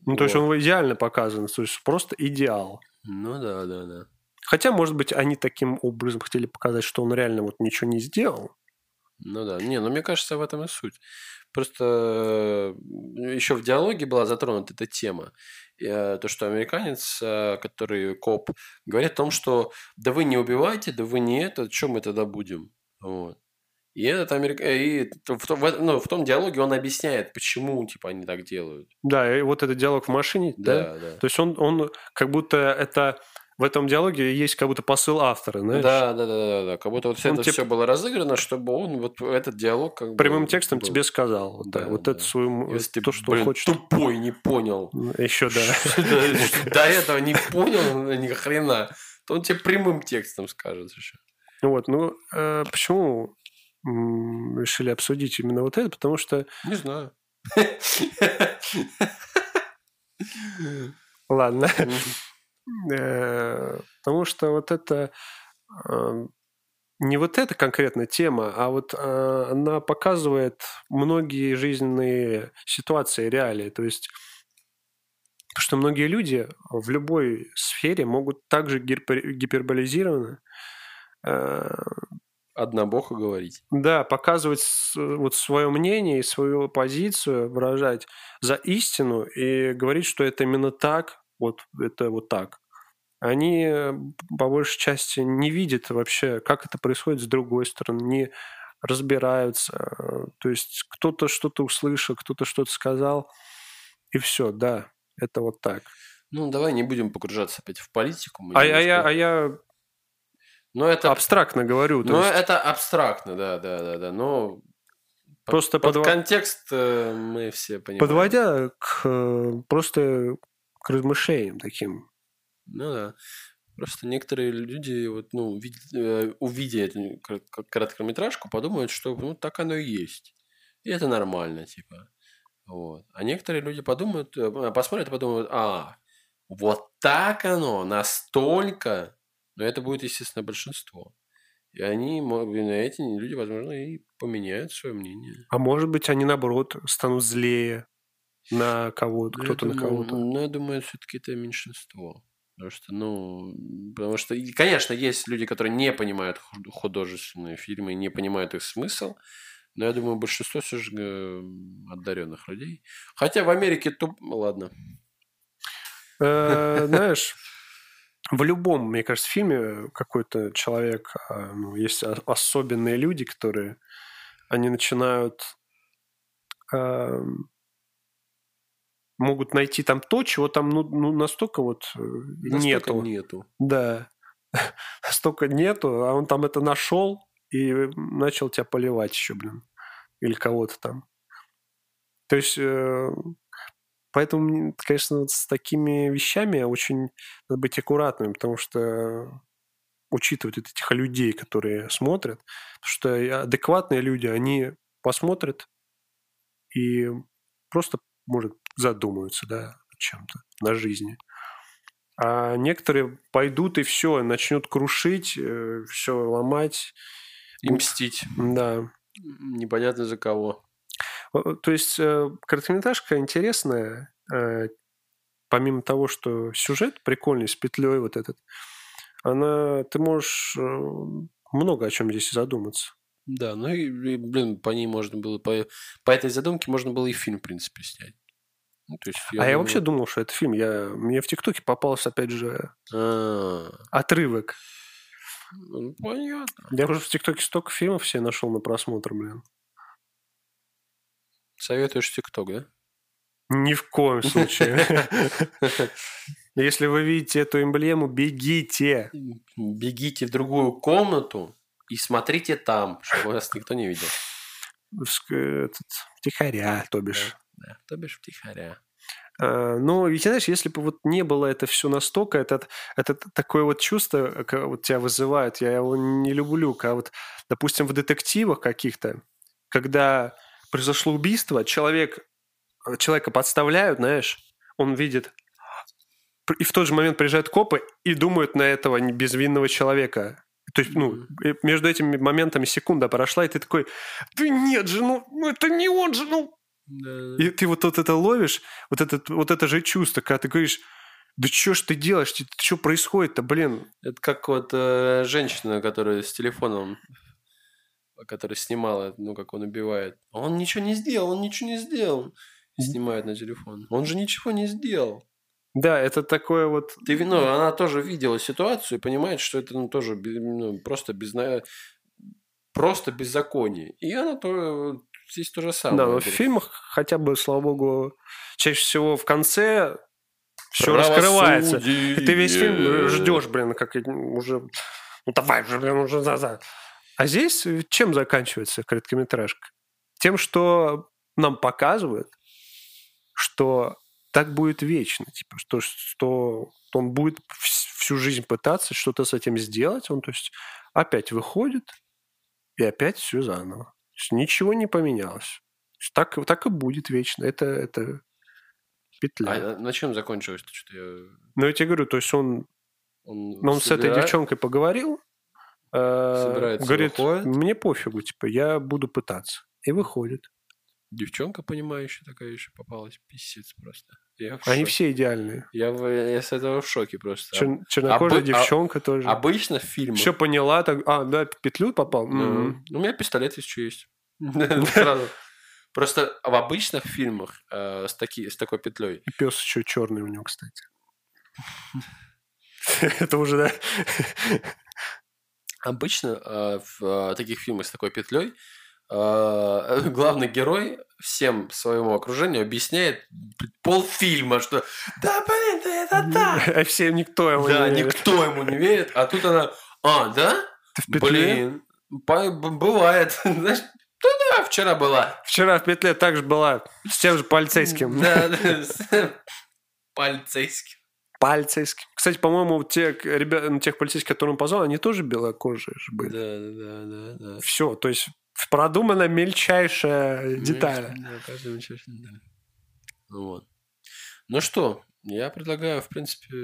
Ну, то есть Вот. он идеально показан, то есть просто идеал. Ну да, да, да. Хотя, может быть, они таким образом хотели показать, что он реально вот ничего не сделал. Ну да. Не, ну мне кажется, в этом и суть. Просто еще в диалоге была затронута эта тема. Э, То, что американец, э, который коп, говорит о том, что да вы не убивайте, да вы не это, что мы тогда будем? Вот. И этот америк... э, и в, том- ну, в том диалоге он объясняет, почему типа они так делают. Да, и вот этот диалог в машине, да? Да, да. То есть он, он как будто это... В этом диалоге есть как будто посыл автора, знаешь? Да, да, да, да, да. Как будто вот Он это типа- все было разыграно, чтобы он вот этот диалог как бы Прямым текстом был. тебе сказал. Да, Да, вот да. это свою... Если ты, то, что блин, хочет. тупой, не понял. Еще да. До этого не понял ни хрена, то он тебе прямым текстом скажет еще. Вот, ну, э, почему решили обсудить именно вот это? Потому что, Не знаю. ладно, потому что вот это э, не вот эта конкретная тема, а вот э, она показывает многие жизненные ситуации, реалии. То есть, что многие люди в любой сфере могут также гипер- гиперболизированно э, Однобоко говорить. Да, показывать вот свое мнение и свою позицию, выражать за истину и говорить, что это именно так, вот это вот так. Они э, по большей части не видят вообще, как это происходит с другой стороны, не разбираются. То есть кто-то что-то услышал, кто-то что-то сказал, и все, да, это вот так. Ну, давай не будем погружаться опять в политику. А, я- а я, немножко- а я Но это, абстрактно говорю. но есть это абстрактно, да, да, да, да. Но Просто под подва- контекст э, мы все понимаем. подводя к э, просто к размышлениям таким. Ну да. Просто некоторые люди, вот, ну, увид- э, увидя эту корот- короткометражку, подумают, что ну, так оно и есть. И это нормально, типа. Вот. А некоторые люди подумают, э, посмотрят и подумают, а, вот так оно, настолько. Но это будет, естественно, большинство. И они, и эти люди, возможно, и поменяют свое мнение. А может быть, они наоборот станут злее на кого-то, Ну, кто-то на кого-то. Ну, я думаю, все-таки это меньшинство. Потому что, ну, потому что, конечно, есть люди, которые не понимают худ- художественные фильмы, не понимают их смысл. Но я думаю, большинство все же одаренных людей. Хотя в Америке туп... ну, Ладно. Э, знаешь, в любом, мне кажется, фильме какой-то человек, а, ну, есть особенные люди, которые, они начинают могут найти там то, чего там ну, ну настолько вот э, настолько нету. нету. Да. настолько нету, а он там это нашел и начал тебя поливать еще, блин. Или кого-то там. То есть, э, поэтому, конечно, вот с такими вещами очень надо быть аккуратным, потому что учитывать этих людей, которые смотрят, потому что адекватные люди, они посмотрят и просто, может, задумаются, да, о чем-то на жизни. А некоторые пойдут и все, начнут крушить, э, все ломать. И мстить. Да. Непонятно за кого. То есть э, короткометражка интересная, э, помимо того, что сюжет прикольный, с петлей вот этот, она, ты можешь много о чем здесь задуматься. Да, ну и, блин, по ней можно было, по, по этой задумке можно было и фильм, в принципе, снять. Ну, то есть, я а думаю... я вообще думал, что это фильм. Я... Мне в ТикТоке попался, опять же, А-а-а. отрывок. Ну, понятно. Я уже в ТикТоке столько фильмов все нашел на просмотр, блин. Советуешь ТикТок, да? Ни в коем случае. Если вы видите эту эмблему, бегите. Бегите в другую комнату и смотрите там, чтобы вас никто не видел. Этот, тихоря, то бишь. Да, то бишь втихаря. А, но ведь, знаешь, если бы вот не было это все настолько, это, это такое вот чувство вот тебя вызывает, я его не люблю, когда вот, допустим, в детективах каких-то, когда произошло убийство, человек, человека подставляют, знаешь, он видит, и в тот же момент приезжают копы и думают на этого безвинного человека. То есть, ну, между этими моментами секунда прошла, и ты такой, да нет же, ну, ну это не он же, ну, да. И ты вот, вот это ловишь, вот, этот, вот это же чувство, когда ты говоришь, да что ж ты делаешь, что происходит-то, блин? Это как вот э, женщина, которая с телефоном, которая снимала, ну, как он убивает. Он ничего не сделал, он ничего не сделал. И снимает на телефон. Он же ничего не сделал. Да, это такое вот... Ты, ну, она тоже видела ситуацию и понимает, что это ну, тоже ну, просто без просто беззаконие. И она то, здесь то же самое. Да, но в фильмах хотя бы, слава богу, чаще всего в конце все раскрывается. И ты весь фильм ждешь, блин, как уже... Ну давай же, блин, уже за за. А здесь чем заканчивается короткометражка? Тем, что нам показывают, что так будет вечно. Типа, что, что он будет всю жизнь пытаться что-то с этим сделать. Он, то есть, опять выходит, и опять все заново ничего не поменялось. Так, так и будет вечно. Это, это петля. А на чем закончилось? Что я... Ну, я тебе говорю, то есть он, он, он собира... с этой девчонкой поговорил, э, говорит, выходит. мне пофигу, типа, я буду пытаться. И выходит. Девчонка, понимающая, такая еще попалась. Писец просто. Я Они все идеальные. Я, я с этого в шоке просто. Чер, чернокожая Обы... девчонка а... тоже. Обычно в фильмах... Все поняла, так... А, да, петлю попал? Mm-hmm. У меня пистолет еще есть. Сразу. Просто в обычных фильмах э, с, таки, с такой петлей. И пес еще черный у него, кстати. Это уже, да? Обычно э, в э, таких фильмах с такой петлей главный герой всем своему окружению объясняет полфильма, что да, блин, да это так. А всем никто ему да, не верит. Да, никто ему не верит. А тут она, а, да? Ты в петле? Блин, бывает. Знаешь, ну да, вчера была. Вчера в петле также была с тем же полицейским. Да, да, полицейским. Полицейским. Кстати, по-моему, те ребята, ну, тех полицейских, которым позвал, они тоже белокожие же были. Да, да, да, да. Все, то есть продумана мельчайшая деталь. Да, каждая мельчайшая деталь. Ну вот. Ну что, я предлагаю, в принципе...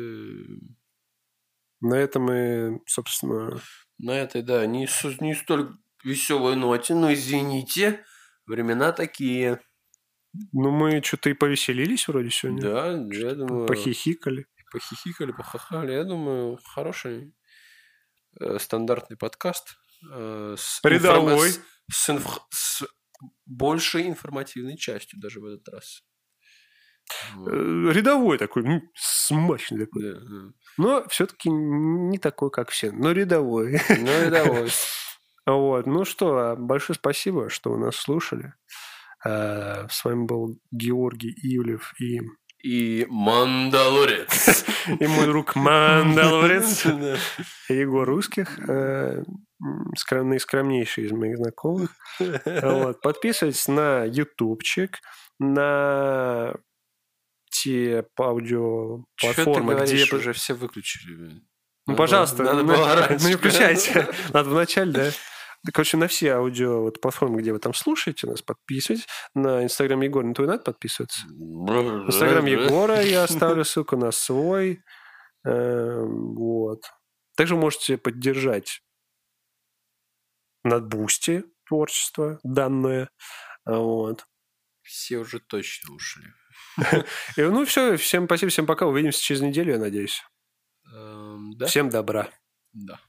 На этом мы, собственно... На этой, да, не, не столь веселой ноте, но извините, времена такие. Ну, мы что-то и повеселились вроде сегодня. Да, я думаю... Похихикали. Похихикали, похахали. Я думаю, хороший э, стандартный подкаст. Э, с Рядовой. Информ... С, инф... с большей информативной частью даже в этот раз. Вот. Э, Рядовой такой, ну, смачный такой. Да, да. Но все-таки не такой, как все, но рядовой. И давай. Вот. Ну что, большое спасибо, что вы нас слушали. Э, С вами был Георгий Ивлев и, И Мандалорец. и мой друг Мандалорец. Да. Егор Русских, э, скром- наискромнейший из моих знакомых. Вот. Подписывайтесь на ютубчик, на те аудиоплатформы, говоришь, где... уже все выключили. Ну, пожалуйста, надо было ну не включайте. Надо вначале, да. Да, Короче, на все аудио вот, платформы, где вы там слушаете нас, подписывайтесь. На Инстаграм Егора, на твой надо подписываться. Инстаграм Егора я оставлю ссылку на свой. Эм, Вот. Также можете поддержать на Boosty творчество данное. Вот. Все уже точно ушли. И, ну все, всем спасибо, всем пока. Увидимся через неделю, я надеюсь. Эм, Да? Всем добра. Да.